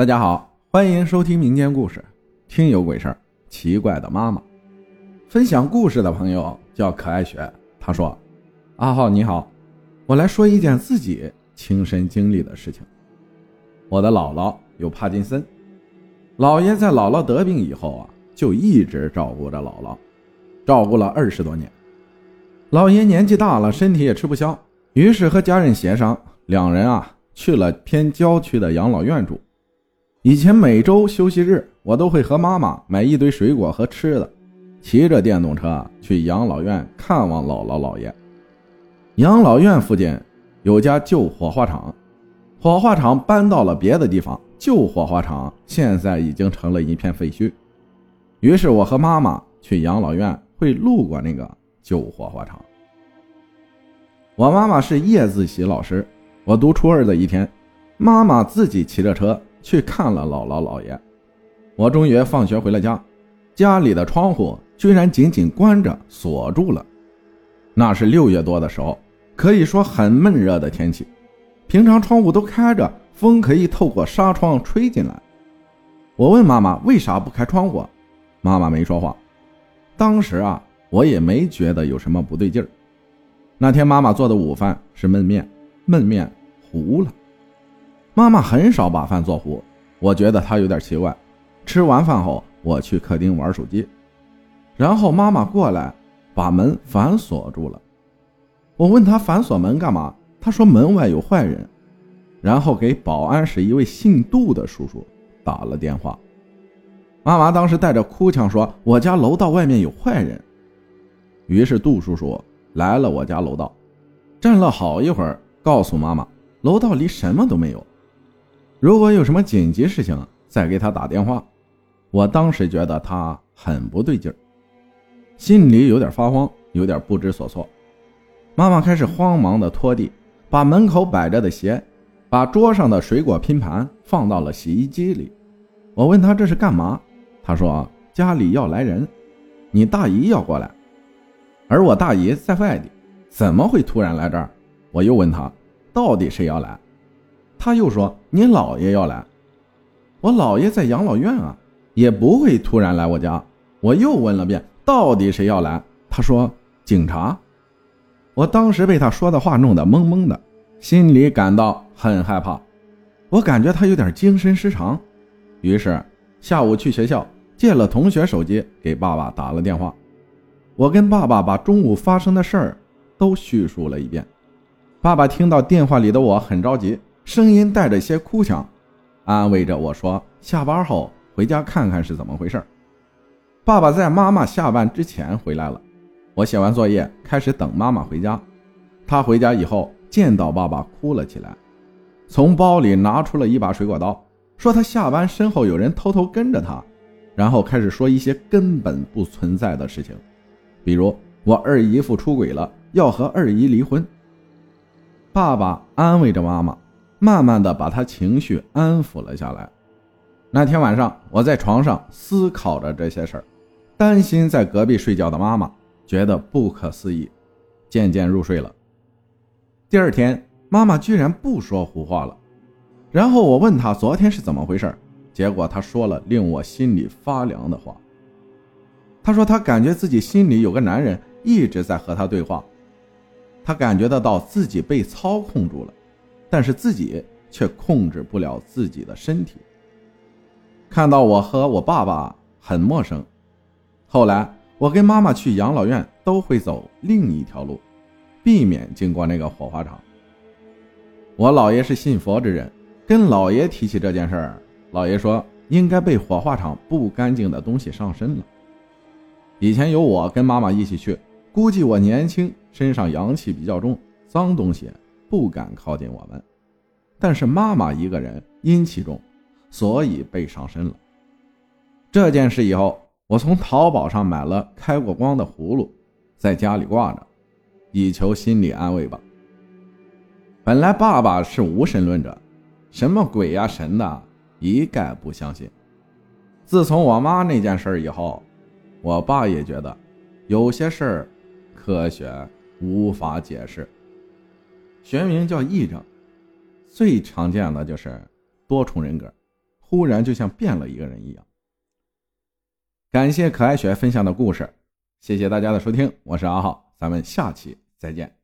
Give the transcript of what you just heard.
大家好，欢迎收听民间故事，听有鬼事儿，奇怪的妈妈。分享故事的朋友叫可爱雪，他说：“阿浩你好，我来说一件自己亲身经历的事情。我的姥姥有帕金森，姥爷在姥姥得病以后啊，就一直照顾着姥姥，照顾了二十多年。姥爷年纪大了，身体也吃不消，于是和家人协商，两人啊去了偏郊区的养老院住。”以前每周休息日，我都会和妈妈买一堆水果和吃的，骑着电动车去养老院看望姥姥姥爷。养老院附近有家旧火化厂，火化厂搬到了别的地方，旧火化厂现在已经成了一片废墟。于是我和妈妈去养老院会路过那个旧火化厂。我妈妈是夜自习老师，我读初二的一天，妈妈自己骑着车。去看了姥姥姥爷，我终于放学回了家，家里的窗户居然紧紧关着锁住了。那是六月多的时候，可以说很闷热的天气，平常窗户都开着，风可以透过纱窗吹进来。我问妈妈为啥不开窗户，妈妈没说话。当时啊，我也没觉得有什么不对劲儿。那天妈妈做的午饭是焖面，焖面糊了。妈妈很少把饭做糊，我觉得她有点奇怪。吃完饭后，我去客厅玩手机，然后妈妈过来把门反锁住了。我问她反锁门干嘛，她说门外有坏人，然后给保安室一位姓杜的叔叔打了电话。妈妈当时带着哭腔说：“我家楼道外面有坏人。”于是杜叔叔来了我家楼道，站了好一会儿，告诉妈妈楼道里什么都没有。如果有什么紧急事情，再给他打电话。我当时觉得他很不对劲儿，心里有点发慌，有点不知所措。妈妈开始慌忙的拖地，把门口摆着的鞋，把桌上的水果拼盘放到了洗衣机里。我问他这是干嘛，他说家里要来人，你大姨要过来，而我大姨在外地，怎么会突然来这儿？我又问他，到底谁要来？他又说：“你姥爷要来，我姥爷在养老院啊，也不会突然来我家。”我又问了遍：“到底谁要来？”他说：“警察。”我当时被他说的话弄得懵懵的，心里感到很害怕。我感觉他有点精神失常，于是下午去学校借了同学手机给爸爸打了电话。我跟爸爸把中午发生的事儿都叙述了一遍。爸爸听到电话里的我很着急。声音带着些哭腔，安慰着我说：“下班后回家看看是怎么回事。”爸爸在妈妈下班之前回来了。我写完作业，开始等妈妈回家。他回家以后见到爸爸，哭了起来，从包里拿出了一把水果刀，说他下班身后有人偷偷跟着他，然后开始说一些根本不存在的事情，比如我二姨夫出轨了，要和二姨离婚。爸爸安慰着妈妈。慢慢的把他情绪安抚了下来。那天晚上，我在床上思考着这些事儿，担心在隔壁睡觉的妈妈觉得不可思议，渐渐入睡了。第二天，妈妈居然不说胡话了。然后我问她昨天是怎么回事，结果她说了令我心里发凉的话。她说她感觉自己心里有个男人一直在和她对话，她感觉得到自己被操控住了。但是自己却控制不了自己的身体。看到我和我爸爸很陌生。后来我跟妈妈去养老院都会走另一条路，避免经过那个火化场。我姥爷是信佛之人，跟姥爷提起这件事儿，姥爷说应该被火化场不干净的东西上身了。以前有我跟妈妈一起去，估计我年轻，身上阳气比较重，脏东西。不敢靠近我们，但是妈妈一个人阴气重，所以被上身了。这件事以后，我从淘宝上买了开过光的葫芦，在家里挂着，以求心理安慰吧。本来爸爸是无神论者，什么鬼呀神的，一概不相信。自从我妈那件事以后，我爸也觉得有些事儿科学无法解释。学名叫癔症，最常见的就是多重人格，忽然就像变了一个人一样。感谢可爱雪分享的故事，谢谢大家的收听，我是阿浩，咱们下期再见。